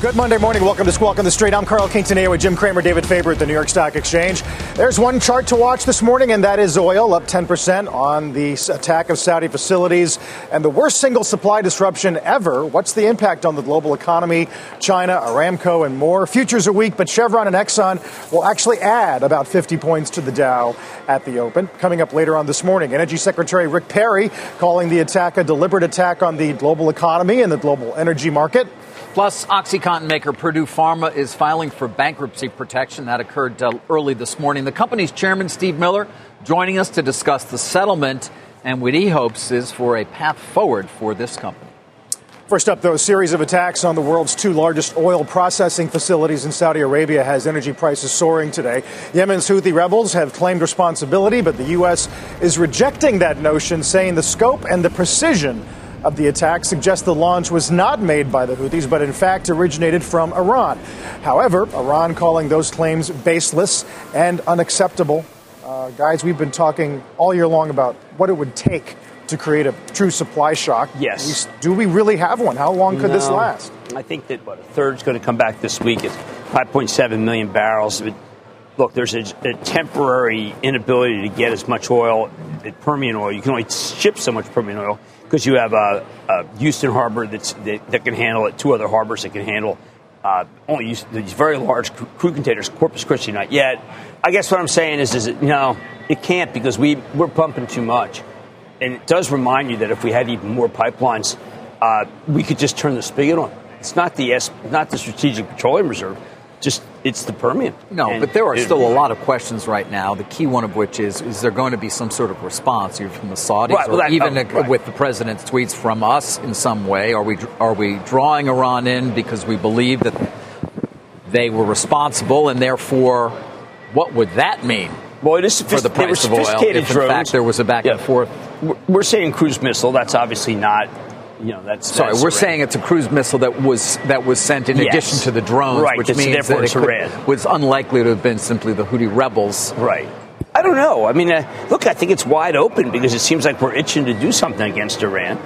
Good Monday morning. Welcome to Squawk on the Street. I'm Carl Quintanilla with Jim Cramer, David Faber at the New York Stock Exchange. There's one chart to watch this morning, and that is oil up 10% on the attack of Saudi facilities and the worst single supply disruption ever. What's the impact on the global economy, China, Aramco, and more? Futures are weak, but Chevron and Exxon will actually add about 50 points to the Dow at the open. Coming up later on this morning, Energy Secretary Rick Perry calling the attack a deliberate attack on the global economy and the global energy market. Plus, OxyContin maker Purdue Pharma is filing for bankruptcy protection. That occurred uh, early this morning. The company's chairman, Steve Miller, joining us to discuss the settlement and what he hopes is for a path forward for this company. First up, though, a series of attacks on the world's two largest oil processing facilities in Saudi Arabia has energy prices soaring today. Yemen's Houthi rebels have claimed responsibility, but the U.S. is rejecting that notion, saying the scope and the precision of the attack suggests the launch was not made by the Houthis, but in fact originated from Iran. However, Iran calling those claims baseless and unacceptable. Uh, guys, we've been talking all year long about what it would take to create a true supply shock. Yes. Do we really have one? How long could no, this last? I think that what, a third is going to come back this week. It's 5.7 million barrels. look, there's a, a, temporary inability to get as much oil, Permian oil. You can only ship so much Permian oil because you have a, a, Houston harbor that's, that, that, can handle it, two other harbors that can handle uh, only use these very large crude containers. Corpus Christi, not yet. I guess what I'm saying is, is it, you know, it can't because we we're pumping too much, and it does remind you that if we had even more pipelines, uh, we could just turn the spigot on. It's not the S, not the Strategic Petroleum Reserve just it's the Permian. No, and but there are it, still a lot of questions right now. The key one of which is: is there going to be some sort of response, from the Saudis right, or that, even oh, right. with the president's tweets from us in some way? Are we are we drawing Iran in because we believe that they were responsible, and therefore, what would that mean? Well, it is for the price of oil. If in fact there was a back yeah. and forth. We're saying cruise missile. That's obviously not you know, that's sorry. That's we're saying it's a cruise missile that was that was sent in yes. addition to the drones, right, which means that it could, was unlikely to have been simply the Houthi rebels. Right. I don't know. I mean, uh, look, I think it's wide open because it seems like we're itching to do something against Iran.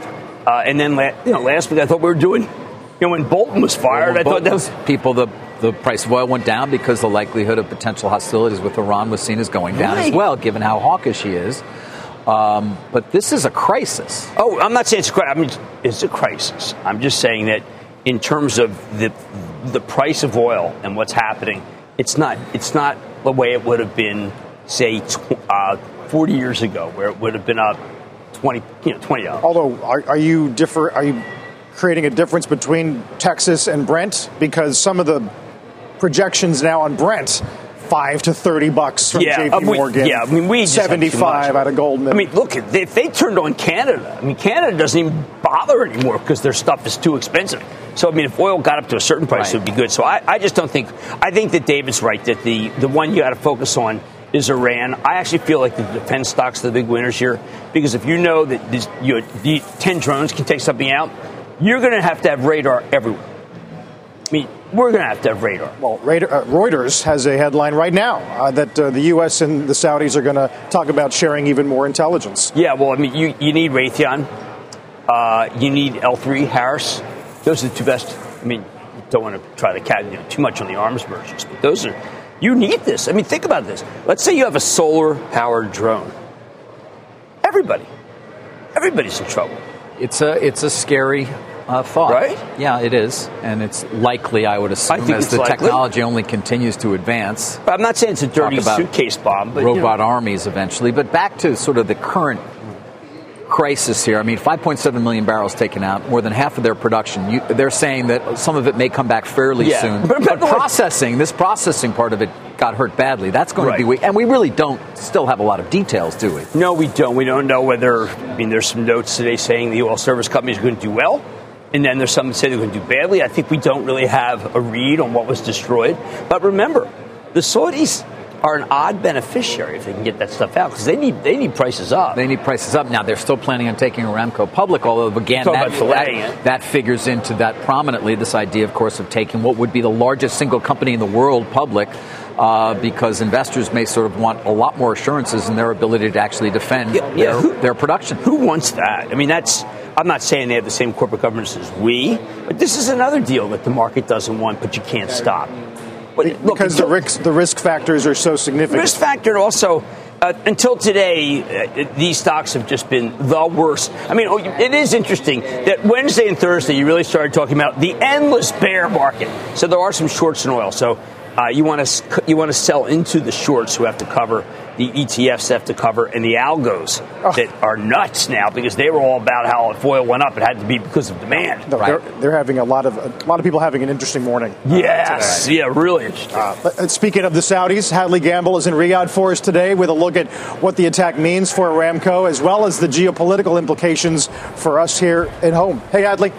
Uh, and then, la- you know, last week I thought we were doing, you know, when Bolton was fired, well, I Bolton thought that was people the the price of oil went down because the likelihood of potential hostilities with Iran was seen as going down right. as well, given how hawkish he is. Um, but this is a crisis. Oh, I'm not saying it's a crisis. I mean, it's a crisis. I'm just saying that in terms of the the price of oil and what's happening, it's not it's not the way it would have been, say, tw- uh, 40 years ago, where it would have been up 20, you know, 20 dollars. Although, are, are you differ? Are you creating a difference between Texas and Brent because some of the projections now on Brent five to thirty bucks from yeah, J.P. Morgan. yeah, I mean we seventy-five out of Goldman. I mean, look, if they turned on Canada, I mean, Canada doesn't even bother anymore because their stuff is too expensive. So I mean, if oil got up to a certain price, right. it would be good. So I, I just don't think. I think that David's right that the the one you got to focus on is Iran. I actually feel like the defense stocks are the big winners here because if you know that this, you know, the ten drones can take something out, you're going to have to have radar everywhere. I mean, we're going to have to have radar. Well, radar, uh, Reuters has a headline right now uh, that uh, the U.S. and the Saudis are going to talk about sharing even more intelligence. Yeah, well, I mean, you, you need Raytheon, uh, you need L3 Harris. Those are the two best. I mean, don't want to try to cat you know, too much on the arms merchants, but those are you need this. I mean, think about this. Let's say you have a solar powered drone. Everybody, everybody's in trouble. It's a it's a scary uh, thought. Right? Yeah, it is, and it's likely. I would assume I as the likely. technology only continues to advance. But I'm not saying it's a dirty suitcase bomb. But, robot you know. armies eventually. But back to sort of the current crisis here. I mean, 5.7 million barrels taken out, more than half of their production. You, they're saying that some of it may come back fairly yeah. soon. But, but processing, this processing part of it got hurt badly. That's going right. to be weak. And we really don't still have a lot of details, do we? No, we don't. We don't know whether, I mean, there's some notes today saying the oil service companies are going to do well. And then there's some that say they're going to do badly. I think we don't really have a read on what was destroyed. But remember, the Saudis are an odd beneficiary if they can get that stuff out because they need they need prices up. They need prices up. Now they're still planning on taking Aramco public, although again that, that, that, figures into that prominently. This idea, of course, of taking what would be the largest single company in the world public. Uh, because investors may sort of want a lot more assurances in their ability to actually defend yeah, yeah. Their, who, their production. Who wants that? I mean, that's I'm not saying they have the same corporate governance as we, but this is another deal that the market doesn't want, but you can't stop. But, because the risk, the risk factors are so significant. Risk factor also. Uh, until today, uh, these stocks have just been the worst. I mean, oh, it is interesting that Wednesday and Thursday you really started talking about the endless bear market. So there are some shorts in oil. So uh, you want to you want to sell into the shorts who have to cover the ETFs have to cover and the algos oh. that are nuts now because they were all about how if oil went up, it had to be because of demand. No, right. they're, they're, having a lot of a lot of people having an interesting morning. Uh, yes, today. yeah, really interesting. Uh, speaking of the Saudis, Hadley Gamble is in Riyadh for us today with a look at what the attack means for Aramco as well as the geopolitical implications for us here at home. Hey, Hadley.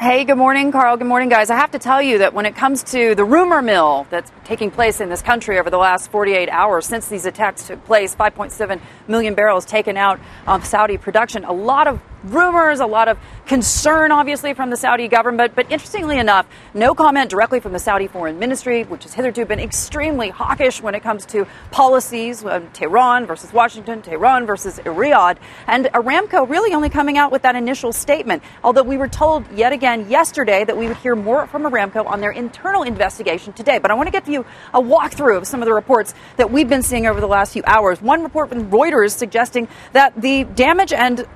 Hey, good morning, Carl. Good morning, guys. I have to tell you that when it comes to the rumor mill that's taking place in this country over the last 48 hours since these attacks took place, 5.7 million barrels taken out of Saudi production, a lot of rumors, a lot of concern, obviously, from the Saudi government. But interestingly enough, no comment directly from the Saudi Foreign Ministry, which has hitherto been extremely hawkish when it comes to policies um, Tehran versus Washington, Tehran versus Riyadh. And Aramco really only coming out with that initial statement. Although we were told yet again yesterday that we would hear more from Aramco on their internal investigation today. But I want to give you a walkthrough of some of the reports that we've been seeing over the last few hours. One report from Reuters suggesting that the damage and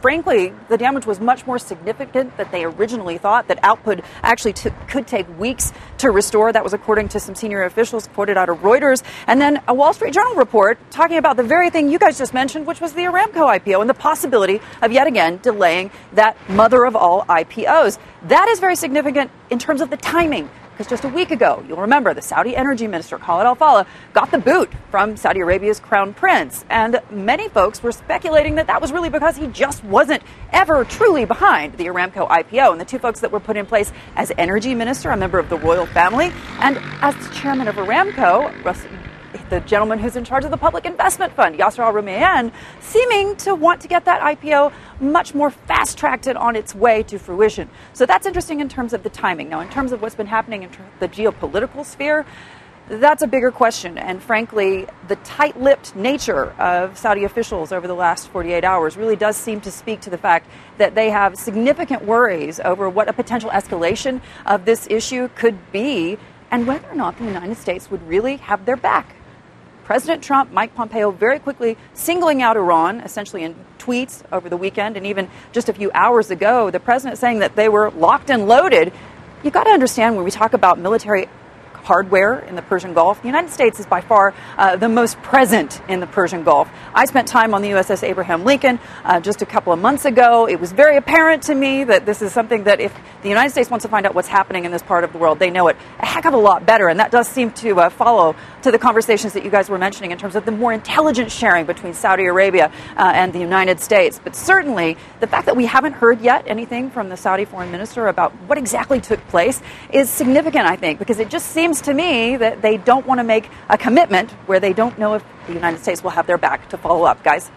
frankly, the damage was much more significant than they originally thought, that output actually t- could take weeks to restore. That was according to some senior officials quoted out of Reuters. And then a Wall Street Journal report talking about the very thing you guys just mentioned, which was the Aramco IPO and the possibility of yet again delaying that mother of all IPOs. That is very significant in terms of the timing because just a week ago, you'll remember the Saudi energy minister, Khalid Al Falih, got the boot from Saudi Arabia's crown prince. And many folks were speculating that that was really because he just wasn't ever truly behind the Aramco IPO. And the two folks that were put in place as energy minister, a member of the royal family, and as chairman of Aramco, the gentleman who's in charge of the Public Investment Fund, Yasser Al Rumayyan, seeming to want to get that IPO much more fast tracked on its way to fruition. So that's interesting in terms of the timing. Now, in terms of what's been happening in the geopolitical sphere, that's a bigger question. And frankly, the tight lipped nature of Saudi officials over the last 48 hours really does seem to speak to the fact that they have significant worries over what a potential escalation of this issue could be and whether or not the United States would really have their back. President Trump, Mike Pompeo very quickly singling out Iran, essentially in tweets over the weekend, and even just a few hours ago, the president saying that they were locked and loaded. You've got to understand when we talk about military hardware in the Persian Gulf. The United States is by far uh, the most present in the Persian Gulf. I spent time on the USS Abraham Lincoln uh, just a couple of months ago. It was very apparent to me that this is something that if the United States wants to find out what's happening in this part of the world, they know it a heck of a lot better. And that does seem to uh, follow to the conversations that you guys were mentioning in terms of the more intelligence sharing between Saudi Arabia uh, and the United States. But certainly, the fact that we haven't heard yet anything from the Saudi foreign minister about what exactly took place is significant, I think, because it just seems seems to me that they don't want to make a commitment where they don't know if the United States will have their back to follow up. Guys?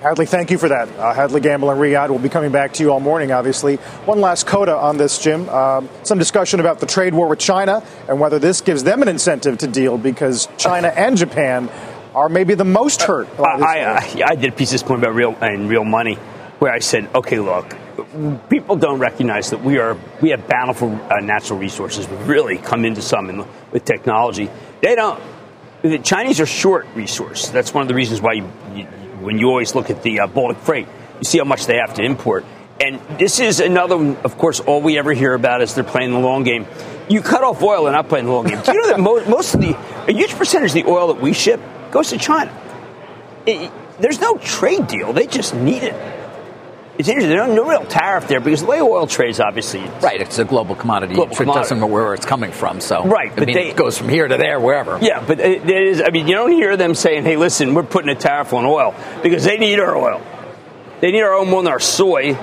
Hadley, thank you for that. Uh, Hadley Gamble and Riyadh will be coming back to you all morning, obviously. One last coda on this, Jim. Um, some discussion about the trade war with China and whether this gives them an incentive to deal because China and Japan are maybe the most hurt. Uh, I, I, I, did a piece this morning about real and real money where I said, okay, look, people don't recognize that we are we have bountiful uh, natural resources. We've really come into some in, with technology. They don't. The Chinese are short resource. That's one of the reasons why you, you, when you always look at the uh, Baltic freight, you see how much they have to import. And this is another, of course, all we ever hear about is they're playing the long game. You cut off oil and not playing the long game. Do you know that most, most of the, a huge percentage of the oil that we ship goes to China? It, there's no trade deal. They just need it. It's interesting. No, no, real tariff there because the way oil trades, obviously, right. It's a global commodity. Global it doesn't know where it's coming from. So right, but mean, they, it goes from here to there, wherever. Yeah, but it is. I mean, you don't hear them saying, "Hey, listen, we're putting a tariff on oil," because they need our oil. They need our oil more than our soy.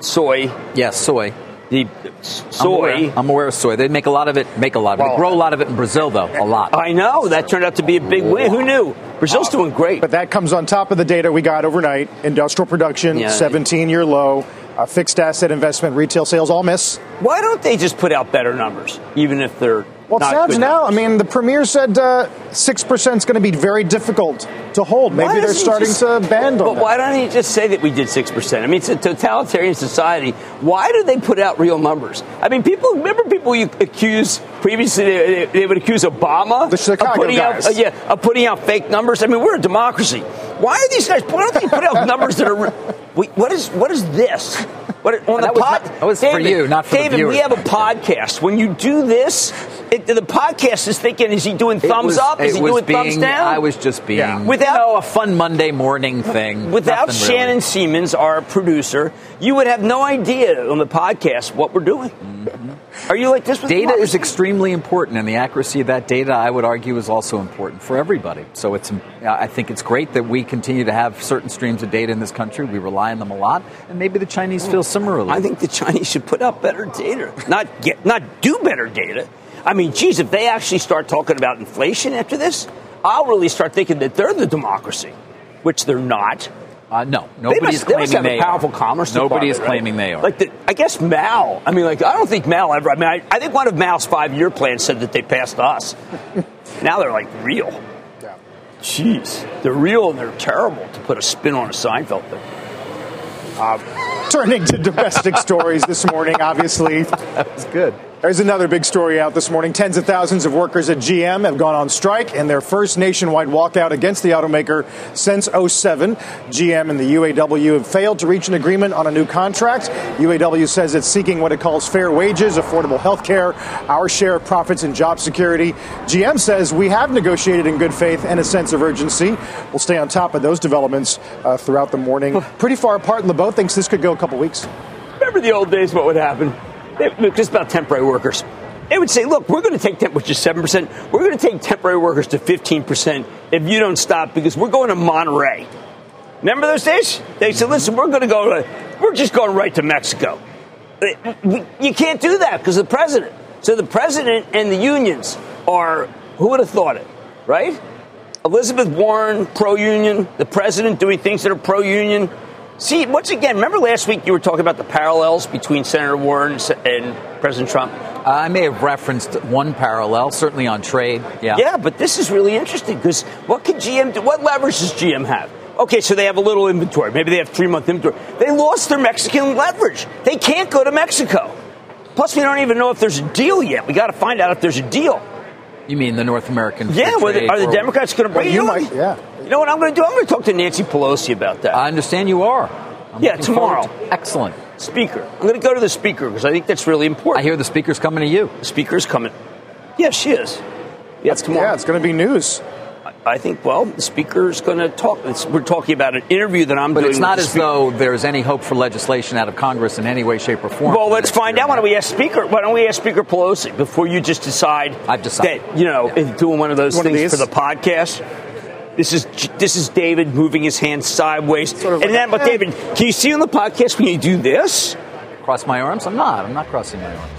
Soy. Yes, soy. The soy. I'm aware, I'm aware, of soy. They make a lot of it. Make a lot of well, it. They grow a lot of it in Brazil, though. A lot. I know that turned out to be a big win. Who knew? Brazil's doing great. But that comes on top of the data we got overnight. Industrial production, yeah. 17 year low. Uh, fixed asset investment, retail sales all miss. Why don't they just put out better numbers, even if they're well, it sounds now. I mean, the premier said uh, six uh, percent is going to be very difficult to hold. Maybe they're starting just, to band on. But that. why don't he just say that we did six percent? I mean, it's a totalitarian society. Why do they put out real numbers? I mean, people remember people you accuse previously. They, they would accuse Obama the Chicago of putting guys. out, uh, yeah, of putting out fake numbers. I mean, we're a democracy. Why are these guys? Why don't they put out numbers that are? What is what is this? What on the pod, was, not, that was David, for you, not for David, we have a podcast. When you do this, it, the podcast is thinking: Is he doing thumbs was, up? Is he doing being, thumbs down? I was just being yeah. without you know, a fun Monday morning thing. Without Shannon really. Siemens, our producer, you would have no idea on the podcast what we're doing. Mm-hmm. Are you like this? data is extremely important, and the accuracy of that data, I would argue, is also important for everybody. So it's, I think it's great that we continue to have certain streams of data in this country. We rely on them a lot, and maybe the Chinese feel similarly. I think the Chinese should put out better data, not get, not do better data. I mean, geez, if they actually start talking about inflation after this, I'll really start thinking that they're the democracy, which they're not. Uh, no, nobody's they must, claiming they, a powerful are. commerce. Nobody is claiming right? they are. Like the, I guess Mao. I mean, like I don't think Mao ever. I mean, I, I think one of Mao's five-year plans said that they passed us. now they're like real. Yeah. Jeez, they're real and they're terrible. To put a spin on a Seinfeld thing. Uh, turning to domestic stories this morning, obviously. that was good. There's another big story out this morning. Tens of thousands of workers at GM have gone on strike in their first nationwide walkout against the automaker since 07. GM and the UAW have failed to reach an agreement on a new contract. UAW says it's seeking what it calls fair wages, affordable health care, our share of profits, and job security. GM says we have negotiated in good faith and a sense of urgency. We'll stay on top of those developments uh, throughout the morning. Pretty far apart, and boat thinks this could go a couple weeks. Remember the old days, what would happen? Just about temporary workers. They would say, look, we're going to take temp, which is 7%. We're going to take temporary workers to 15% if you don't stop because we're going to Monterrey. Remember those days? They said, listen, we're going to go to, we're just going right to Mexico. You can't do that because the president. So the president and the unions are, who would have thought it, right? Elizabeth Warren, pro union, the president doing things that are pro union, See, once again, remember last week you were talking about the parallels between Senator Warren and President Trump? Uh, I may have referenced one parallel, certainly on trade. Yeah. Yeah, but this is really interesting because what could GM do? What leverage does GM have? Okay, so they have a little inventory. Maybe they have three month inventory. They lost their Mexican leverage. They can't go to Mexico. Plus, we don't even know if there's a deal yet. We got to find out if there's a deal. You mean the North American? Yeah, well, are the Democrats going to bring well, you? Might, yeah. You know what I'm going to do? I'm going to talk to Nancy Pelosi about that. I understand you are. I'm yeah, tomorrow. To Excellent. Speaker. I'm going to go to the speaker because I think that's really important. I hear the speaker's coming to you. The speaker's coming. Yeah, she is. Yeah, it's tomorrow. Yeah, it's going to be news. I think, well, the speaker's going to talk. It's, we're talking about an interview that I'm but doing. But it's not as though there's any hope for legislation out of Congress in any way, shape, or form. Well, let's find out. Why don't we ask Speaker? Why don't we ask Speaker Pelosi before you just decide? I've decided that you know yeah. doing one of those one things of for the podcast. This is this is David moving his hand sideways, sort of and like then, but David, can you see on the podcast when you do this? Cross my arms? I'm not. I'm not crossing my arms.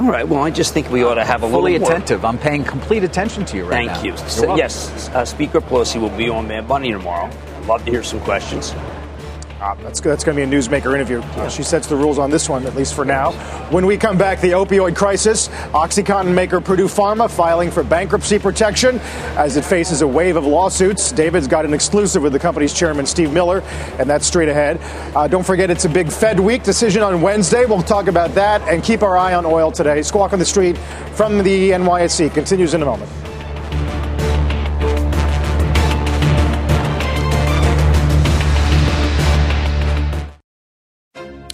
All right. Well, I just think we ought to have a fully little attentive. I'm paying complete attention to you right Thank now. Thank you. yes, uh, Speaker Pelosi will be on Mad Money tomorrow. I'd love to hear some questions. Uh, that's. That's going to be a newsmaker interview. She sets the rules on this one, at least for now. When we come back, the opioid crisis. OxyContin maker Purdue Pharma filing for bankruptcy protection as it faces a wave of lawsuits. David's got an exclusive with the company's chairman, Steve Miller, and that's straight ahead. Uh, don't forget, it's a big Fed week decision on Wednesday. We'll talk about that and keep our eye on oil today. Squawk on the street from the NYSE continues in a moment.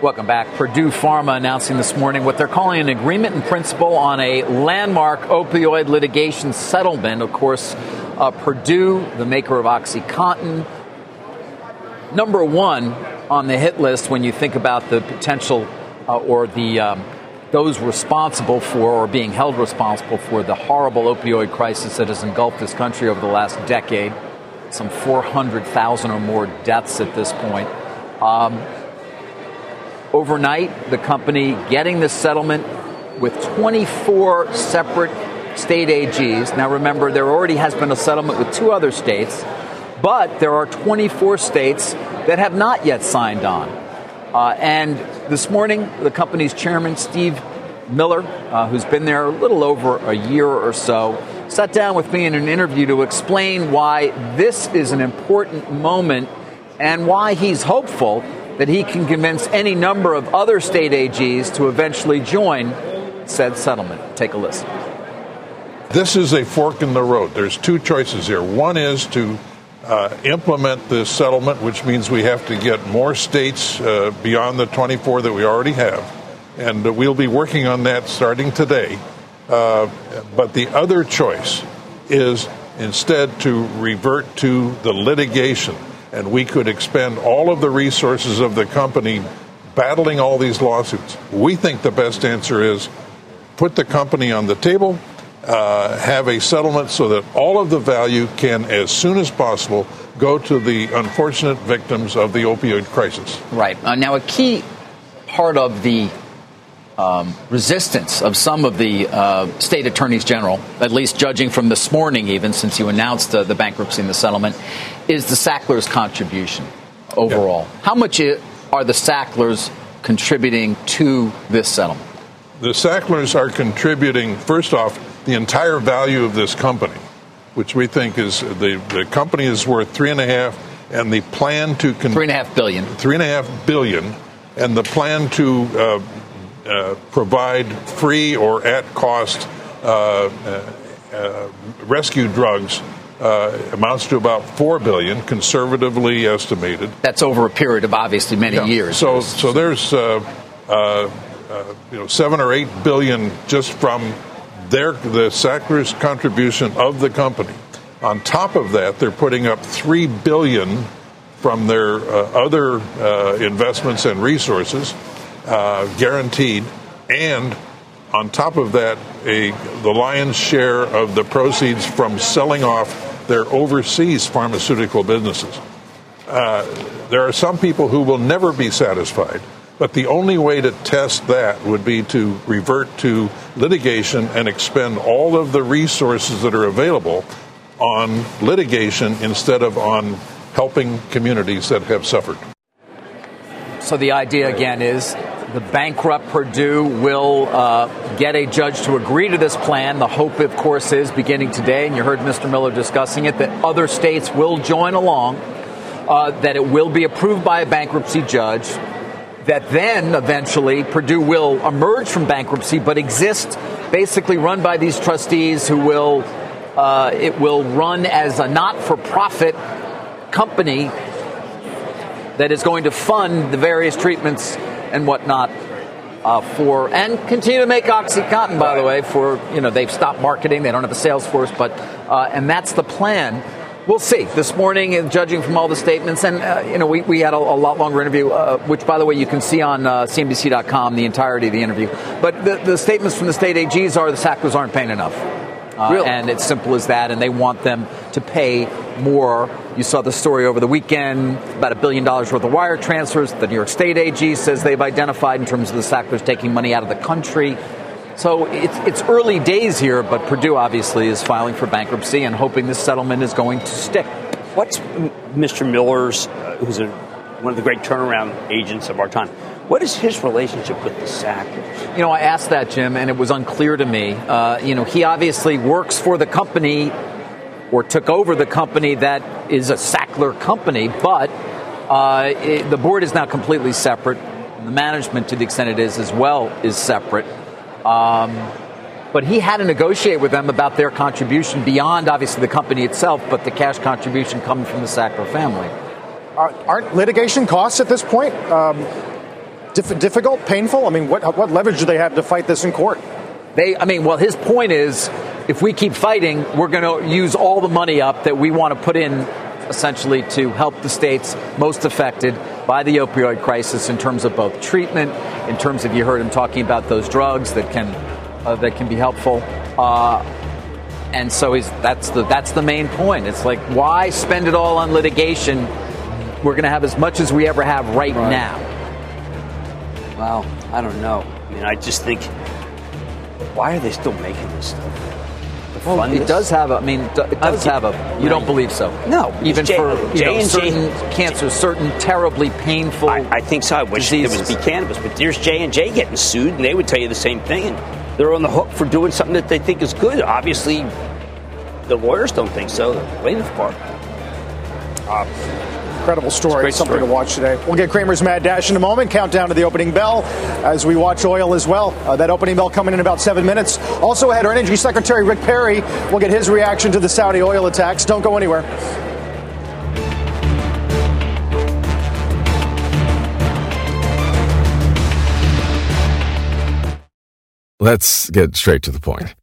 Welcome back. Purdue Pharma announcing this morning what they're calling an agreement in principle on a landmark opioid litigation settlement. Of course, uh, Purdue, the maker of OxyContin, number one on the hit list when you think about the potential uh, or the um, those responsible for or being held responsible for the horrible opioid crisis that has engulfed this country over the last decade. Some 400,000 or more deaths at this point. Um, overnight, the company getting the settlement with 24 separate state AGs. Now, remember, there already has been a settlement with two other states, but there are 24 states that have not yet signed on. Uh, and this morning, the company's chairman, Steve Miller, uh, who's been there a little over a year or so, sat down with me in an interview to explain why this is an important moment and why he's hopeful that he can convince any number of other state AGs to eventually join said settlement. Take a listen. This is a fork in the road. There's two choices here. One is to uh, implement this settlement, which means we have to get more states uh, beyond the 24 that we already have. And uh, we'll be working on that starting today. Uh, but the other choice is instead to revert to the litigation and we could expend all of the resources of the company battling all these lawsuits. We think the best answer is put the company on the table, uh, have a settlement so that all of the value can, as soon as possible, go to the unfortunate victims of the opioid crisis. Right. Uh, now, a key part of the um, resistance of some of the uh, state attorneys general, at least judging from this morning, even since you announced uh, the bankruptcy and the settlement, is the Sacklers' contribution overall. How much are the Sacklers contributing to this settlement? The Sacklers are contributing, first off, the entire value of this company, which we think is the, the company is worth three and a half, and the plan to con- three and a half billion, three and a half billion, and the plan to uh, uh, provide free or at cost uh, uh, rescue drugs uh, amounts to about four billion, conservatively estimated. That's over a period of obviously many yeah. years. So, so there's uh, uh, you know seven or eight billion just from their the Sacklers' contribution of the company. On top of that, they're putting up three billion from their other investments and resources uh, guaranteed, and on top of that, a the lion's share of the proceeds from selling off their overseas pharmaceutical businesses. Uh, there are some people who will never be satisfied, but the only way to test that would be to revert to litigation and expend all of the resources that are available on litigation instead of on helping communities that have suffered. So the idea again is the bankrupt Purdue will uh, get a judge to agree to this plan. The hope, of course, is beginning today, and you heard Mr. Miller discussing it, that other states will join along, uh, that it will be approved by a bankruptcy judge, that then eventually Purdue will emerge from bankruptcy but exist basically run by these trustees who will, uh, it will run as a not for profit company that is going to fund the various treatments and whatnot uh, for and continue to make OxyContin. By the way, for you know they've stopped marketing, they don't have a sales force, but uh, and that's the plan. We'll see. This morning, and judging from all the statements, and uh, you know, we, we had a, a lot longer interview, uh, which, by the way, you can see on uh, CNBC.com the entirety of the interview. But the, the statements from the state AGs are the Sacklers aren't paying enough. Uh, really? And it's simple as that, and they want them to pay more. You saw the story over the weekend about a billion dollars worth of wire transfers. The New York State AG says they've identified in terms of the Sacklers taking money out of the country. So it's, it's early days here, but Purdue obviously is filing for bankruptcy and hoping this settlement is going to stick. What's Mr. Miller's, uh, who's a, one of the great turnaround agents of our time, What is his relationship with the Sacklers? You know, I asked that, Jim, and it was unclear to me. Uh, you know, he obviously works for the company or took over the company that is a Sackler company, but uh, it, the board is now completely separate. The management, to the extent it is as well, is separate. Um, but he had to negotiate with them about their contribution beyond, obviously, the company itself, but the cash contribution coming from the Sackler family. Aren't litigation costs at this point um, diff- difficult, painful? I mean, what, what leverage do they have to fight this in court? They, I mean, well, his point is if we keep fighting, we're going to use all the money up that we want to put in essentially to help the states most affected by the opioid crisis in terms of both treatment, in terms of you heard him talking about those drugs that can uh, that can be helpful. Uh, and so he's, that's the that's the main point. It's like why spend it all on litigation? We're going to have as much as we ever have right, right. now. Well, I don't know. I mean, I just think why are they still making this stuff? Well, it does have a. I mean, it does have a. You don't believe so? No, even J, for you J know, certain J, cancers, certain terribly painful. I, I think so. I wish diseases. it was be cannabis, but there's J and J getting sued, and they would tell you the same thing. And they're on the hook for doing something that they think is good. Obviously, the lawyers don't think so. The plaintiff part. Uh, incredible story. Something story. to watch today. We'll get Cramer's Mad Dash in a moment. Countdown to the opening bell as we watch oil as well. Uh, that opening bell coming in about seven minutes. Also ahead, our Energy Secretary Rick Perry will get his reaction to the Saudi oil attacks. Don't go anywhere. Let's get straight to the point.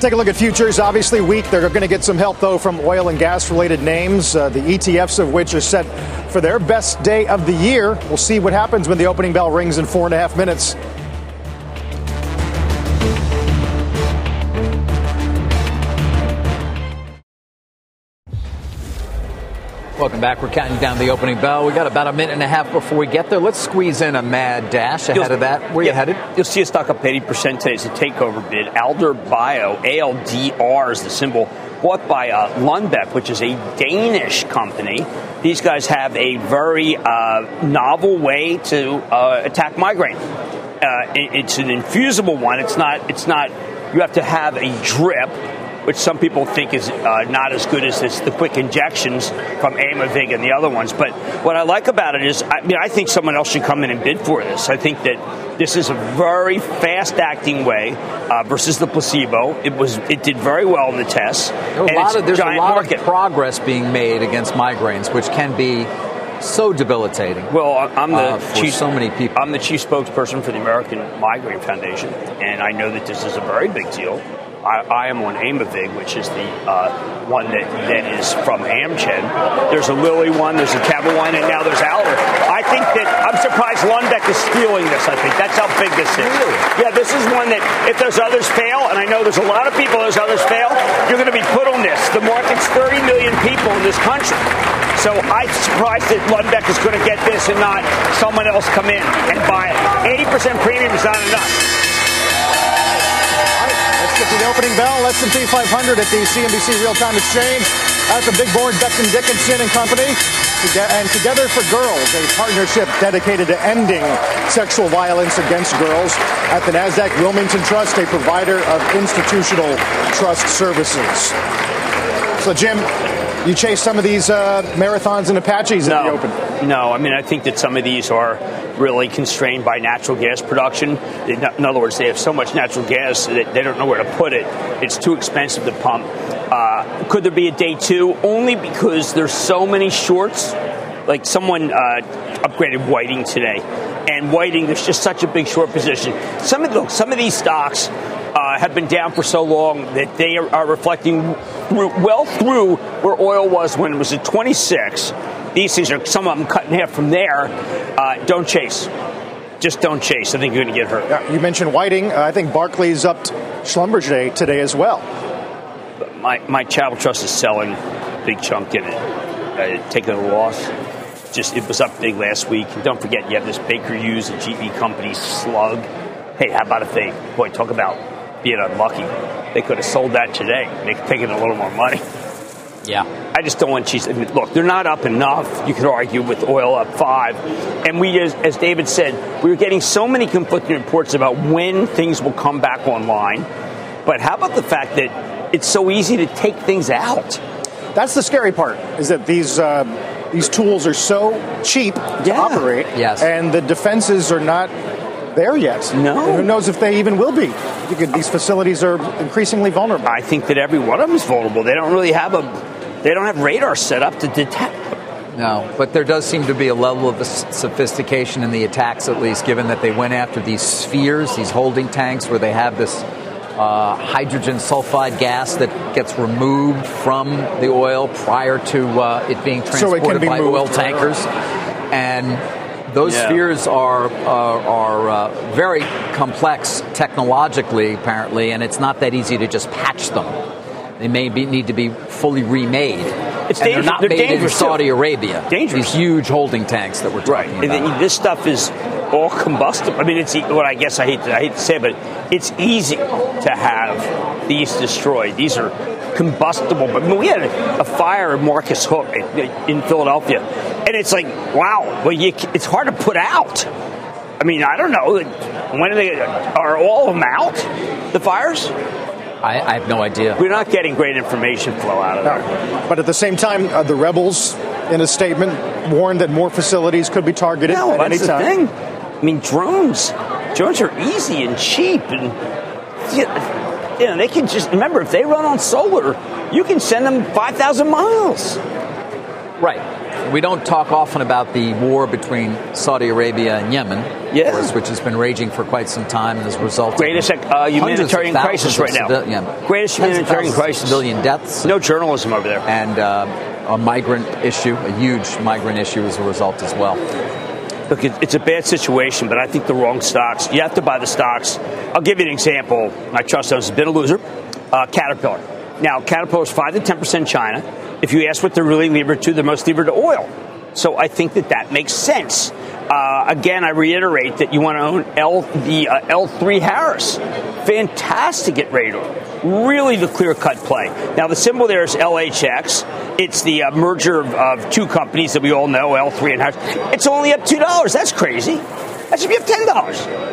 Take a look at futures. Obviously weak. They're going to get some help, though, from oil and gas related names, uh, the ETFs of which are set for their best day of the year. We'll see what happens when the opening bell rings in four and a half minutes. Welcome back. We're counting down the opening bell. We got about a minute and a half before we get there. Let's squeeze in a mad dash ahead you'll, of that. Where yeah, you headed? You'll see a stock up 80% today. It's a takeover bid. Alder Bio, ALDR is the symbol, bought by uh, Lundbeck, which is a Danish company. These guys have a very uh, novel way to uh, attack migraine. Uh, it, it's an infusible one. It's not. It's not. You have to have a drip which some people think is uh, not as good as this, the quick injections from Aimovig and the other ones. But what I like about it is, I mean, I think someone else should come in and bid for this. I think that this is a very fast-acting way uh, versus the placebo. It was, it did very well in the tests. There a lot of, there's a lot market. of progress being made against migraines, which can be so debilitating. Well, I'm the uh, chief. So many people. I'm the chief spokesperson for the American Migraine Foundation, and I know that this is a very big deal. I, I am on Aimovig, which is the uh, one that, that is from Amgen. There's a Lilly one, there's a Teva one, and now there's Alder. I think that I'm surprised Lundbeck is stealing this. I think that's how big this is. Really? Yeah, this is one that if those others fail, and I know there's a lot of people those others fail, you're going to be put on this. The market's 30 million people in this country. So I'm surprised that Lundbeck is going to get this and not someone else come in and buy it. 80% premium is not enough the opening bell, S&P 500 at the CNBC Real-Time Exchange. At the big board, Becton Dickinson and Company, and Together for Girls, a partnership dedicated to ending sexual violence against girls at the NASDAQ Wilmington Trust, a provider of institutional trust services. So, Jim, you chase some of these uh, marathons and Apaches no, in the open? No, I mean I think that some of these are really constrained by natural gas production. In other words, they have so much natural gas that they don't know where to put it. It's too expensive to pump. Uh, could there be a day two? Only because there's so many shorts. Like someone uh, upgraded Whiting today, and Whiting there's just such a big short position. Some of look, some of these stocks have been down for so long that they are, are reflecting through, well through where oil was when it was at 26. These things are some of them cut in half from there. Uh, don't chase. Just don't chase. I think you're going to get hurt. Yeah, you mentioned Whiting. Uh, I think Barclays upped Schlumberger today as well. My my Travel Trust is selling a big chunk in it, uh, taking a loss. Just it was up big last week. And don't forget, you have this Baker Hughes and GE company slug. Hey, how about if they boy talk about being unlucky. They could have sold that today. They could taken a little more money. Yeah. I just don't want cheese. I mean, look, they're not up enough. You could argue with oil up five. And we, as, as David said, we are getting so many conflicting reports about when things will come back online. But how about the fact that it's so easy to take things out? That's the scary part, is that these. Uh, these tools are so cheap to Yeah. operate, Yes. and the defenses are not there yet. No. And who knows if they even will be? These facilities are increasingly vulnerable. I think that every one of them is vulnerable. They don't really have a, they don't have radar set up to detect. No, but there does seem to be a level of sophistication in the attacks, at least, given that they went after these spheres, these holding tanks, where they have this uh, hydrogen sulfide gas that gets removed from the oil prior to uh, it being So it can transported be by moved. oil tankers, and those Yeah. spheres are are, are uh, very complex technologically, apparently, and it's not that easy to just patch them. They may be, need to be fully remade. It's and dangerous- They're not they're made in dangerous, too. Saudi Arabia. Dangerous. These huge holding tanks that we're talking And about. then this stuff is all combustible. I mean, it's what I guess I hate to, I hate to say, but it's easy to have these destroyed. These are combustible. But I mean, we had a, fire at Marcus Hook in Philadelphia, and it's like, wow. Well, you, it's hard to put out. I mean, I don't know. When are they? Are all of them out? The fires? I, I have no idea. We're not getting great information flow out of there. But at the same time, uh, the rebels, in a statement, warned that more facilities could be targeted No, at any that's the time. thing. I mean, drones. Drones are easy and cheap, and you you know they can just remember if they run on solar, you can send them five thousand miles. Right. We don't talk often about the war between Saudi Arabia and Yemen, of course, which has been raging for quite some time and has resulted Greatest, in uh, humanitarian crisis right now. civil- yeah, Greatest humanitarian crisis. Civilian deaths. No journalism over there. And uh, a migrant issue, a huge migrant issue as a result as well. Look, it's a bad situation, but I think the wrong stocks. You have to buy the stocks. I'll give you an example. My trust owns has been a loser. Uh, Caterpillar. Now, Caterpillar's five to ten percent China. If you ask what they're really levered to, they're most levered to oil. So I think that that makes sense. Uh, again, I reiterate that you want to own L, the uh, L3 Harris. Fantastic at radar. Really the clear cut play. Now, the symbol there is LHX. It's the uh, merger of, of two companies that we all know, L3 and Harris. It's only up $2. That's crazy. That should be up $10.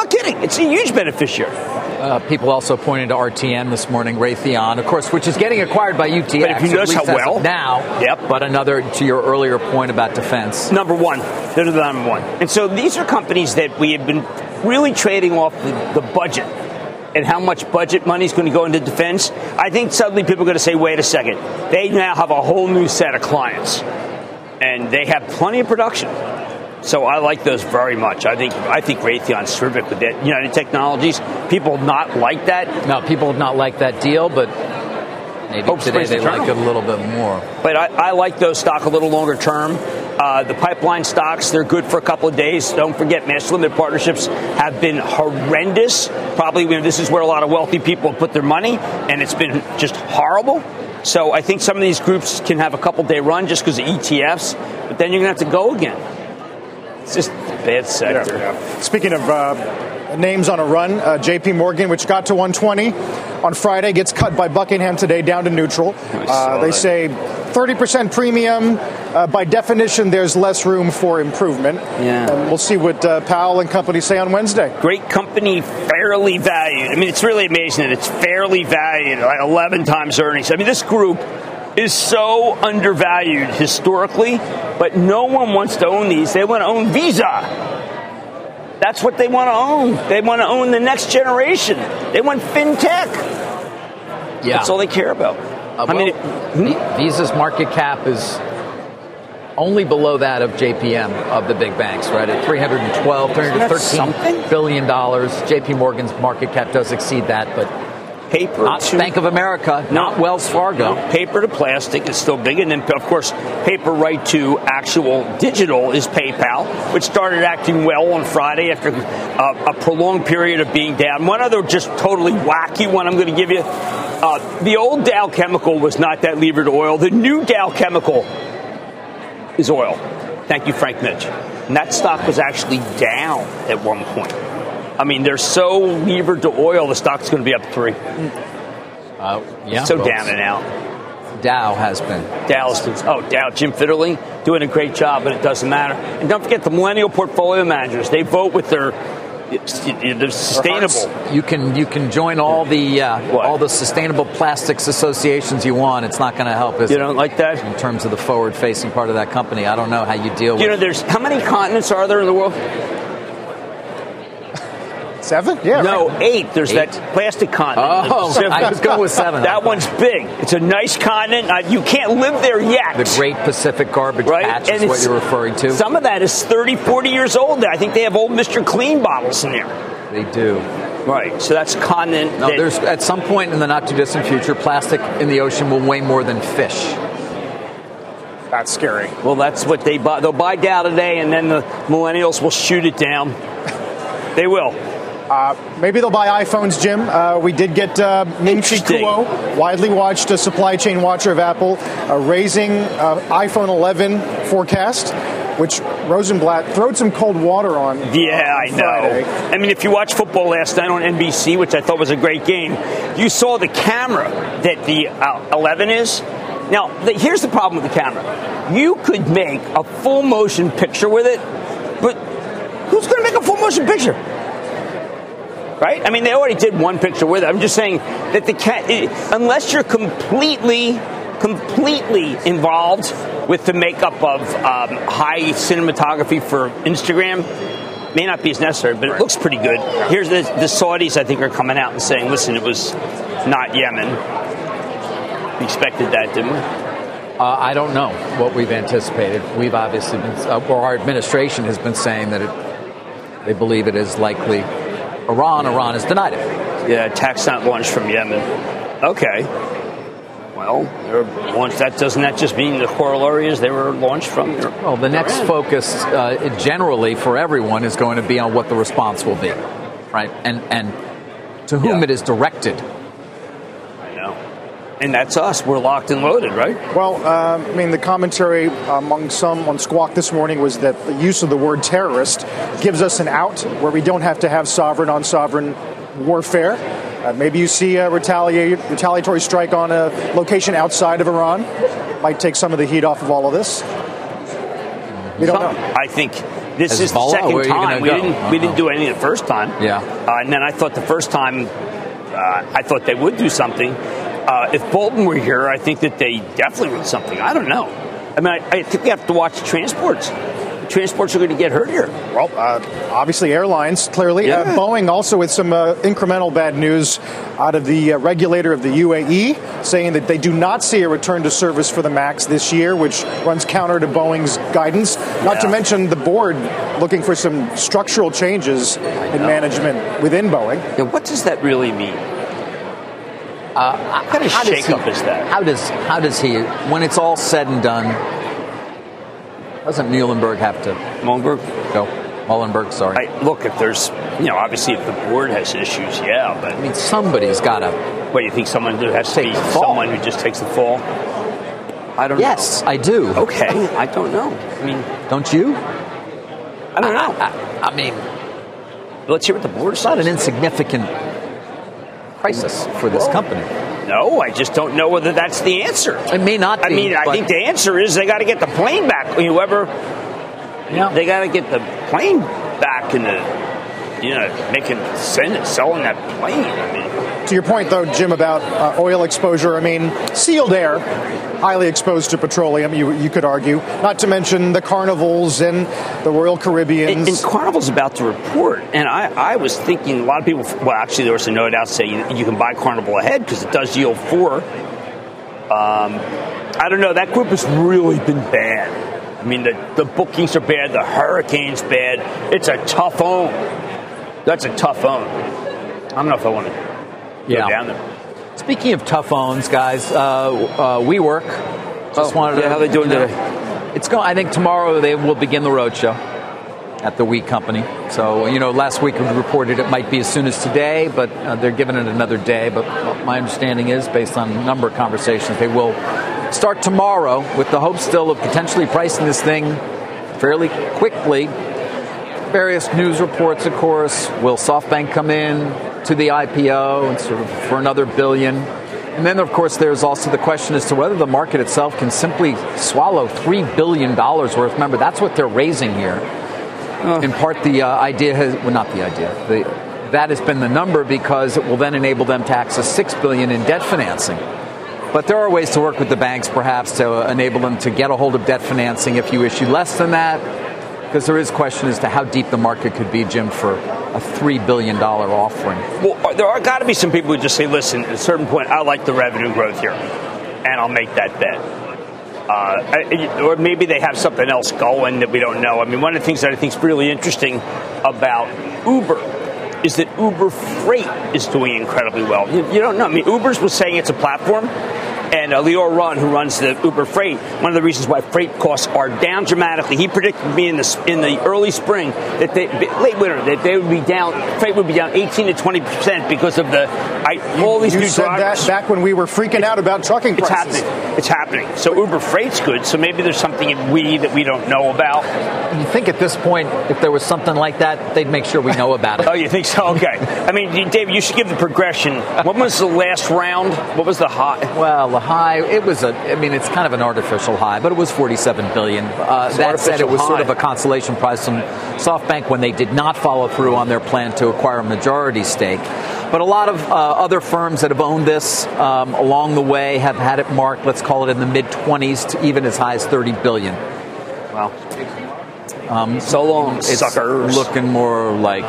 I'm not kidding. It's a huge beneficiary. Uh, people also pointed to RTN this morning, Raytheon, of course, which is getting acquired by UTX. But if you notice how well- now. Yep. But another to your earlier point about defense. Number one. They're the number one. And so these are companies that we have been really trading off the, the budget and how much budget money is going to go into defense. I think suddenly people are going to say, wait a second. They now have a whole new set of clients. And they have plenty of production. So I like those very much. I think I think Raytheon's terrific with that. United Technologies. People not like that. Now, people have not liked that deal, but maybe Hope today they eternal. like it a little bit more. But I, I like those stock a little longer term. Uh, the pipeline stocks, they're good for a couple of days. Don't forget, master limited partnerships have been horrendous. Probably you know, this is where a lot of wealthy people put their money, and it's been just horrible. So I think some of these groups can have a couple day run just because of ETFs, but then you're going to have to go again. It's just a bad sector. Speaking of uh, names on a run, uh, J.P. Morgan, which got to 120 on Friday, gets cut by Buckingham today down to neutral. Uh, they that. say 30% premium. Uh, by definition, there's less room for improvement. Yeah. And we'll see what uh, Powell and company say on Wednesday. Great company, fairly valued. I mean, it's really amazing that it's fairly valued, like 11 times earnings. I mean, this group is so undervalued historically, but no one wants to own these. They want to own Visa. That's what they want to own. They want to own the next generation. They want fintech. Yeah. That's all they care about. Uh, I mean, it, Visa's market cap is only below that of JPM of the big banks, right? At 312, 313 billion dollars. JP Morgan's market cap does exceed that, but paper not to, Bank of America, no, not Wells Fargo. No, paper to plastic is still big, and then of course, paper right to actual digital is PayPal, which started acting well on Friday after uh, a prolonged period of being down. One other just totally wacky one I'm going to give you: uh, the old Dow Chemical was not that levered to oil. The new Dow Chemical is oil. Thank you, Frank Mitch. And that stock was actually down at one point. I mean, they're so levered to oil, the stock's going to be up three. Uh, yeah. So down and out. Dow has been. Dow's oh Dow Jim Fitterling doing a great job, but it doesn't matter. And don't forget the millennial portfolio managers. They vote with their sustainable. You can you can join all the uh, all the sustainable plastics associations you want. It's not going to help. You don't like that in terms of the forward facing part of that company. I don't know how you deal. You with know, there's how many continents are there in the world? Seven? Yeah. No, right. eight. There's eight. that plastic continent. Oh, I was going with seven. that one's big. It's a nice continent. Uh, you can't live there yet. The Great Pacific Garbage right? Patch and is what you're referring to. Some of that is 30, 40 years old. I think they have old Mr. Clean bottles in there. They do. Right. So that's continent. No, that, there's at some point in the not too distant future, plastic in the ocean will weigh more than fish. That's scary. Well, that's what they buy. They'll buy Dow today, and then the millennials will shoot it down. they will. Uh, maybe they'll buy iPhones, Jim. Uh, we did get uh, Ming-Chi Kuo, widely watched a supply chain watcher of Apple, uh, raising uh, iPhone 11 forecast, which Rosenblatt throwed some cold water on. Yeah, I know. I mean, if you watched football last night on NBC, which I thought was a great game, you saw the camera that the uh, 11 is. Now, the, here's the problem with the camera. You could make a full motion picture with it, but who's going to make a full motion picture? Right? I mean, they already did one picture with it. I'm just saying that the cat, unless you're completely, completely involved with the makeup of um, high cinematography for Instagram, may not be as necessary, but it looks pretty good. Here's the, the Saudis, I think, are coming out and saying, listen, it was not Yemen. We expected that, didn't we? Uh, I don't know what we've anticipated. We've obviously been, uh, or our administration has been saying that it, they believe it is likely Iran. Iran has denied it. Yeah, attacks not launched from Yemen. Okay. Well, launched, that doesn't that just mean the corollary is they were launched from? Well, the next focus uh, generally for everyone is going to be on what the response will be, right? And and to whom yeah. it is directed and that's us. We're locked and loaded, right? Well, uh, I mean, the commentary among some on Squawk this morning was that the use of the word terrorist gives us an out where we don't have to have sovereign on sovereign warfare. Uh, maybe you see a retaliatory strike on a location outside of Iran. Might take some of the heat off of all of this. We don't know. I think this Hezbollah, is the second time we didn't uh-huh. we didn't do anything the first time. Yeah, uh, and then I thought the first time uh, I thought they would do something. Uh, if Bolton were here, I think that they definitely would something. I don't know. I mean, I, I think we have to watch transports. Transports are going to get hurt here. Well, uh, obviously, airlines, clearly. Uh, yeah. Uh, Boeing also with some uh, incremental bad news out of the uh, regulator of the UAE, saying that they do not see a return to service for the MAX this year, which runs counter to Boeing's guidance. Not yeah. to mention the board looking for some structural changes in management within Boeing. Yeah, what does that really mean? Uh, what kind of shakeup is that? How does how does he when it's all said and done? Doesn't Muilenburg have to? Muilenburg go. Muilenburg, sorry. I, look, if there's, you know, obviously if the board has issues, yeah, but I mean, somebody's got to. What do you think? Someone who has to be someone who just takes the fall? I don't yes, know. Yes, I do. Okay, I don't know. I mean, don't you? I don't know. I, I, I mean, let's hear what the board says. Not an insignificant crisis for this company. No, I just don't know whether that's the answer. It may not. Be, I mean, I think the answer is they got to get the plane back. Whoever, yeah, they got to get the plane back in the, you know, making selling that plane. I mean, To your point, though, Jim, about uh, oil exposure, I mean, sealed air, highly exposed to petroleum, you, you could argue, not to mention the carnivals and the Royal Caribbean. And, and Carnival's about to report, and I, I, was thinking a lot of people, well, actually, there was a note out saying you, you can buy Carnival ahead because it does yield four. Um, I don't know. That group has really been bad. I mean, the, the bookings are bad, the hurricane's bad. It's a tough own. That's a tough own. I don't know if I want to yeah. go down there. Speaking of tough owns, guys, uh, uh, WeWork. Just oh, wanted yeah, to, how they doing today? It's going. I think tomorrow they will begin the roadshow at the We Company. So, you know, last week we reported it might be as soon as today, but uh, they're giving it another day. But my understanding is, based on a number of conversations, they will start tomorrow with the hope still of potentially pricing this thing fairly quickly. Various news reports, of course. Will SoftBank come in to the IPO and sort of for another billion? And then, of course, there's also the question as to whether the market itself can simply swallow $3 billion worth. Remember, that's what they're raising here. Uh. In part, the uh, idea has, well, not the idea, the, that has been the number because it will then enable them to access 6 billion in debt financing. But there are ways to work with the banks, perhaps, to enable them to get a hold of debt financing if you issue less than that. Because there is question as to how deep the market could be, Jim, for a $3 billion offering. Well, there are got to be some people who just say, listen, at a certain point, I like the revenue growth here, and I'll make that bet. Uh, or maybe they have something else going that we don't know. I mean, one of the things that I think is really interesting about Uber is that Uber Freight is doing incredibly well. You, you don't know. I mean, Uber's was saying it's a platform and uh, Lior Ron, who runs the Uber Freight, one of the reasons why freight costs are down dramatically. He predicted me in the in the early spring that they late winter that they would be down. Freight would be down 18 to 20 percent because of the I, all these you new said drivers. that back when we were freaking out about trucking it's prices. happening. It's happening. So Uber Freight's good. So maybe there's something in we that we don't know about. You think at this point, if there was something like that, they'd make sure we know about it. oh, you think so? Okay. I mean, Dave, you should give the progression. What was the last round? What was the high? Well, the high. It was a. I mean, it's kind of an artificial high, but it was 47 billion. Uh, that said, it was high. sort of a consolation prize from SoftBank when they did not follow through on their plan to acquire a majority stake. But a lot of uh, other firms that have owned this um, along the way have had it marked, let's call it in the mid 20s to even as high as 30 billion. Wow. Um, so long, it's suckers. looking more like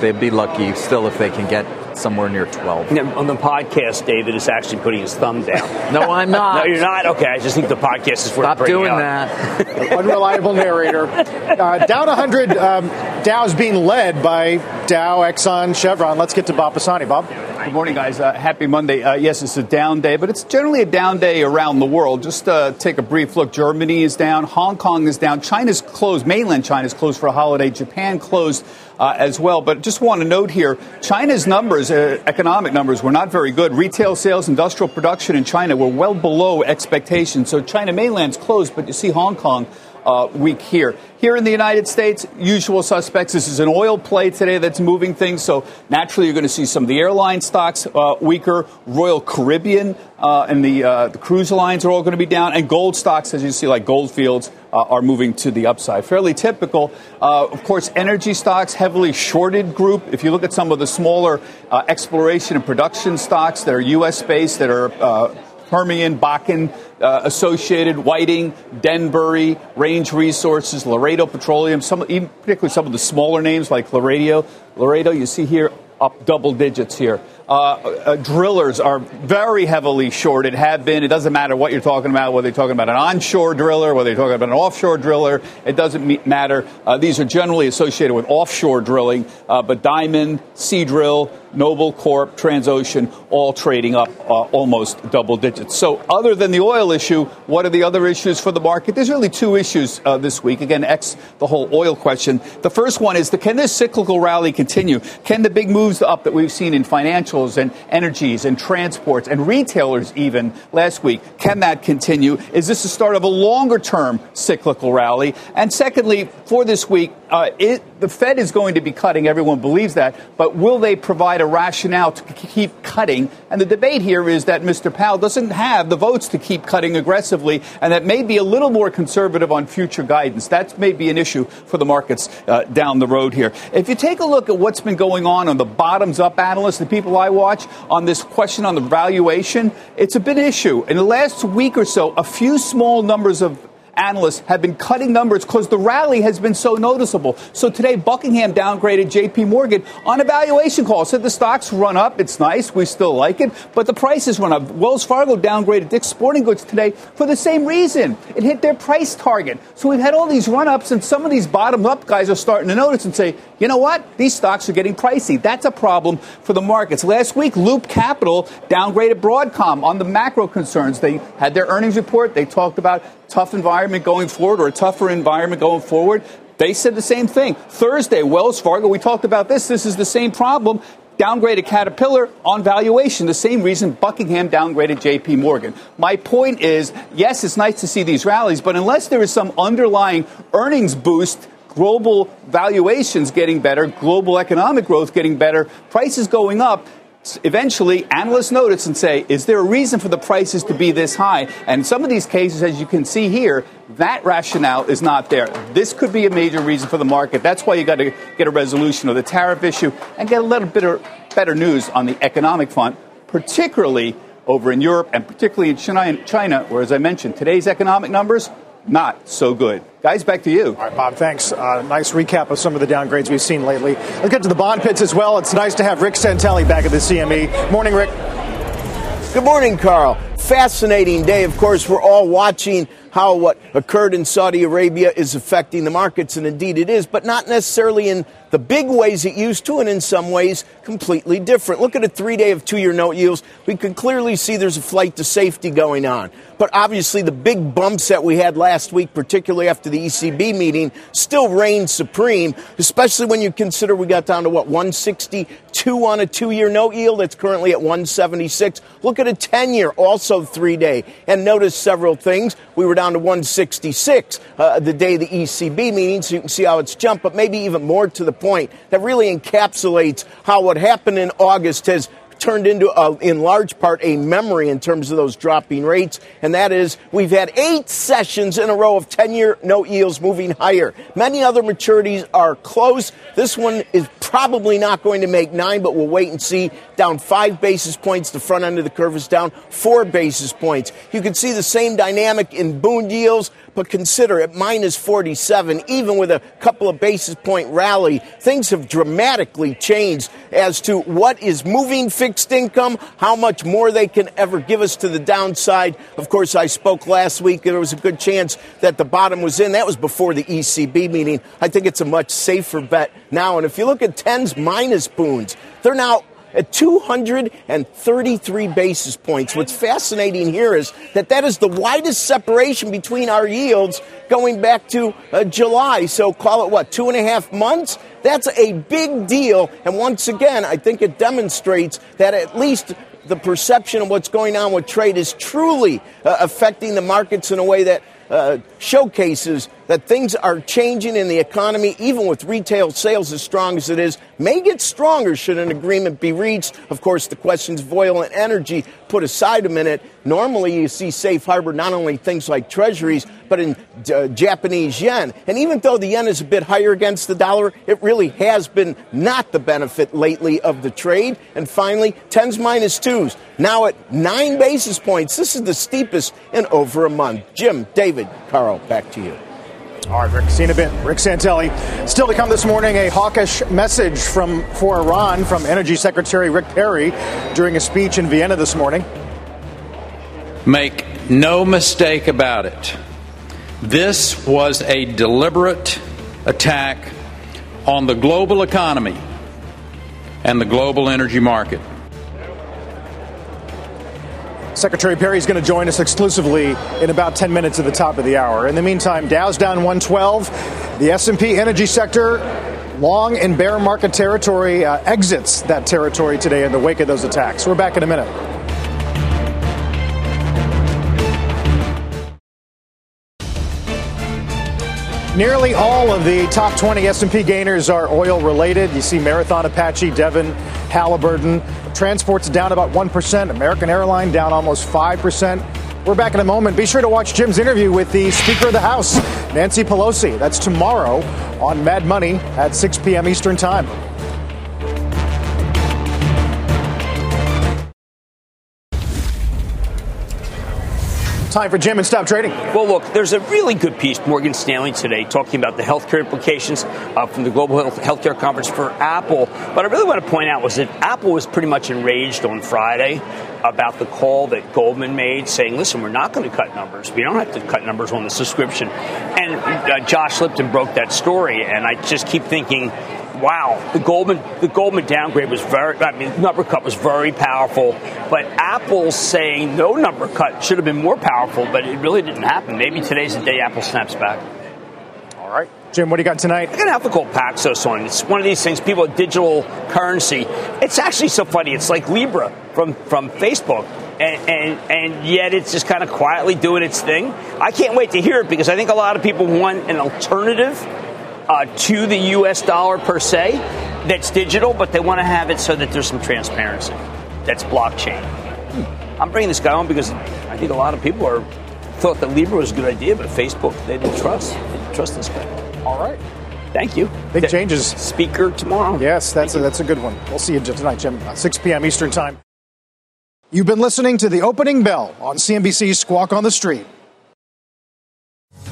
they'd be lucky still if they can get somewhere near 12. on the podcast, David is actually putting his thumb down. no, I'm not. no, you're not? Okay, I just think the podcast is worth Stop doing up. that. Unreliable narrator. Uh, down 100, um, Dow's being led by Dow, Exxon, Chevron. Let's get to Bob Pisani. Bob? Good morning, guys. Uh, happy Monday. Uh, yes, it's a down day, but it's generally a down day around the world. Just uh, take a brief look. Germany is down. Hong Kong is down. China's closed. Mainland China's closed for a holiday. Japan closed uh, as well. But just want to note here China's numbers, uh, economic numbers, were not very good. Retail sales, industrial production in China were well below expectations. So China mainland's closed, but you see Hong Kong. Uh, week here. Here in the United States, usual suspects. This is an oil play today that's moving things, so naturally you're going to see some of the airline stocks uh, weaker. Royal Caribbean uh, and the, uh, the cruise lines are all going to be down, and gold stocks, as you see, like Goldfields, uh, are moving to the upside. Fairly typical. Uh, of course, energy stocks, heavily shorted group. If you look at some of the smaller exploration and production stocks that are U.S. based, that are Permian, Bakken, uh, Associated, Whiting, Denbury, Range Resources, Laredo Petroleum, some, even particularly some of the smaller names like Laredo. Laredo, you see here up double digits here. Uh, uh, drillers are very heavily shorted, have been. It doesn't matter what you're talking about, whether you're talking about an onshore driller, whether you're talking about an offshore driller. It doesn't matter. Uh, these are generally associated with offshore drilling, uh, but Diamond, Seadrill, Noble Corp, Transocean, all trading up uh, almost double digits. So, other than the oil issue, what are the other issues for the market? There's really two issues uh, this week. Again, X the whole oil question. The first one is the, can this cyclical rally continue? Can the big moves up that we've seen in financials and energies and transports and retailers even last week, can that continue? Is this the start of a longer term cyclical rally? And secondly, for this week, uh, it, the Fed is going to be cutting. Everyone believes that. But will they provide a rationale to keep cutting? And the debate here is that Mr. Powell doesn't have the votes to keep cutting aggressively, and that may be a little more conservative on future guidance. That may be an issue for the markets uh, down the road here. If you take a look at what's been going on on the bottoms up analysts, the people I watch, on this question on the valuation, it's a big issue. In the last week or so, a few small numbers of analysts have been cutting numbers because the rally has been so noticeable. So today, Buckingham downgraded JP Morgan on a valuation call. Said the stocks run up. It's nice. We still like it. But the prices run up. Wells Fargo downgraded Dick's Sporting Goods today for the same reason. It hit their price target. So we've had all these run ups, and some of these bottom up guys are starting to notice and say, you know what? These stocks are getting pricey. That's a problem for the markets. Last week, Loop Capital downgraded Broadcom on the macro concerns. They had their earnings report. They talked about tough environment going forward or a tougher environment going forward. They said the same thing. Thursday, Wells Fargo, we talked about this. This is the same problem. Downgraded Caterpillar on valuation, the same reason Buckingham downgraded JP Morgan. My point is yes, it's nice to see these rallies, but unless there is some underlying earnings boost, global valuations getting better, global economic growth getting better, prices going up, eventually analysts notice and say, is there a reason for the prices to be this high? And some of these cases, as you can see here, that rationale is not there. This could be a major reason for the market. That's why you got to get a resolution of the tariff issue and get a little bit of better news on the economic front, particularly over in Europe and particularly in China, where, as I mentioned, today's economic numbers not so good. Guys, back to you. All right, Bob, thanks. Uh, nice recap of some of the downgrades we've seen lately. Let's get to the bond pits as well. It's nice to have Rick Santelli back at the CME. Morning, Rick. Good morning, Carl. Fascinating day. Of course, we're all watching how what occurred in Saudi Arabia is affecting the markets, and indeed it is, but not necessarily in the big ways it used to, and in some ways completely different. Look at a three day of two year note yields. We can clearly see there's a flight to safety going on. But obviously, the big bumps that we had last week, particularly after the ECB meeting, still reigned supreme, especially when you consider we got down to what, 162 on a two year note yield? It's currently at 176. Look at a 10 year, also three day. And notice several things. We were down to 166 uh, the day of the ECB meeting, so you can see how it's jumped, but maybe even more to the point that really encapsulates how what happened in August has turned into, a, in large part, a memory in terms of those dropping rates, and that is we've had eight sessions in a row of 10 year note yields moving higher. Many other maturities are close. This one is probably not going to make nine, but we'll wait and see. Down five basis points. The front end of the curve is down four basis points. You can see the same dynamic in Bund yields. But consider at minus 47, even with a couple of basis point rally, things have dramatically changed as to what is moving income, how much more they can ever give us to the downside. Of course, I spoke last week. There was a good chance that the bottom was in. That was before the ECB meeting. I think it's a much safer bet now. And if you look at 10s minus bunds, they're now at 233 basis points. What's fascinating here is that that is the widest separation between our yields going back to uh, July. So call it what, two and a half months? That's a big deal. And once again, I think it demonstrates that at least the perception of what's going on with trade is truly uh, affecting the markets in a way that uh, showcases that things are changing in the economy, even with retail sales as strong as it is, may get stronger should an agreement be reached. Of course, the questions of oil and energy put aside a minute. Normally, you see safe harbor not only things like treasuries, but in uh, Japanese yen. And even though the yen is a bit higher against the dollar, it really has been not the benefit lately of the trade. And finally, tens minus twos, now at nine basis points. This is the steepest in over a month. Jim, David, Carl, back to you. All right, Rick, seen a bit. Rick Santelli. Still to come this morning, a hawkish message from for Iran from Energy Secretary Rick Perry during a speech in Vienna this morning. Make no mistake about it. This was a deliberate attack on the global economy and the global energy market. Secretary Perry is going to join us exclusively in about 10 minutes at the top of the hour. In the meantime, Dow's down 112. The S&P energy sector long in bear market territory uh, exits that territory today in the wake of those attacks. We're back in a minute. Nearly all of the top 20 S&P gainers are oil related. You see Marathon, Apache, Devon, Halliburton. Transport's down about 1%. American Airline down almost 5%. We're back in a moment. Be sure to watch Jim's interview with the Speaker of the House, Nancy Pelosi. That's tomorrow on Mad Money at 6 p.m. Eastern Time. Time for Jim and Stop Trading. Well, look, there's a really good piece, Morgan Stanley today, talking about the healthcare implications uh, from the Global Health Healthcare Conference for Apple. What I really want to point out was that Apple was pretty much enraged on Friday about the call that Goldman made, saying, "Listen, we're not going to cut numbers. We don't have to cut numbers on the subscription." And uh, Josh Lipton broke that story, and I just keep thinking wow, the Goldman the Goldman downgrade was very. I mean, number cut was very powerful. But Apple saying no number cut should have been more powerful, but it really didn't happen. Maybe today's the day Apple snaps back. All right. Jim, what do you got tonight? I got an alpha called Paxos on. It's one of these things, people digital currency. It's actually so funny. It's like Libra from, from Facebook. And, and, and yet it's just kind of quietly doing its thing. I can't wait to hear it because I think a lot of people want an alternative uh, to the US dollar per se that's digital, but they want to have it so that there's some transparency. That's blockchain. Hmm. I'm bringing this guy on because I think a lot of people are thought that Libra was a good idea, but Facebook they didn't trust. They didn't trust this guy. All right. Thank you. Big changes. Speaker tomorrow. Yes, that's a, that's a good one. We'll see you tonight, Jim. 6 p.m. Eastern Time. You've been listening to the opening bell on CNBC's Squawk on the Street.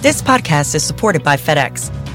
This podcast is supported by FedEx.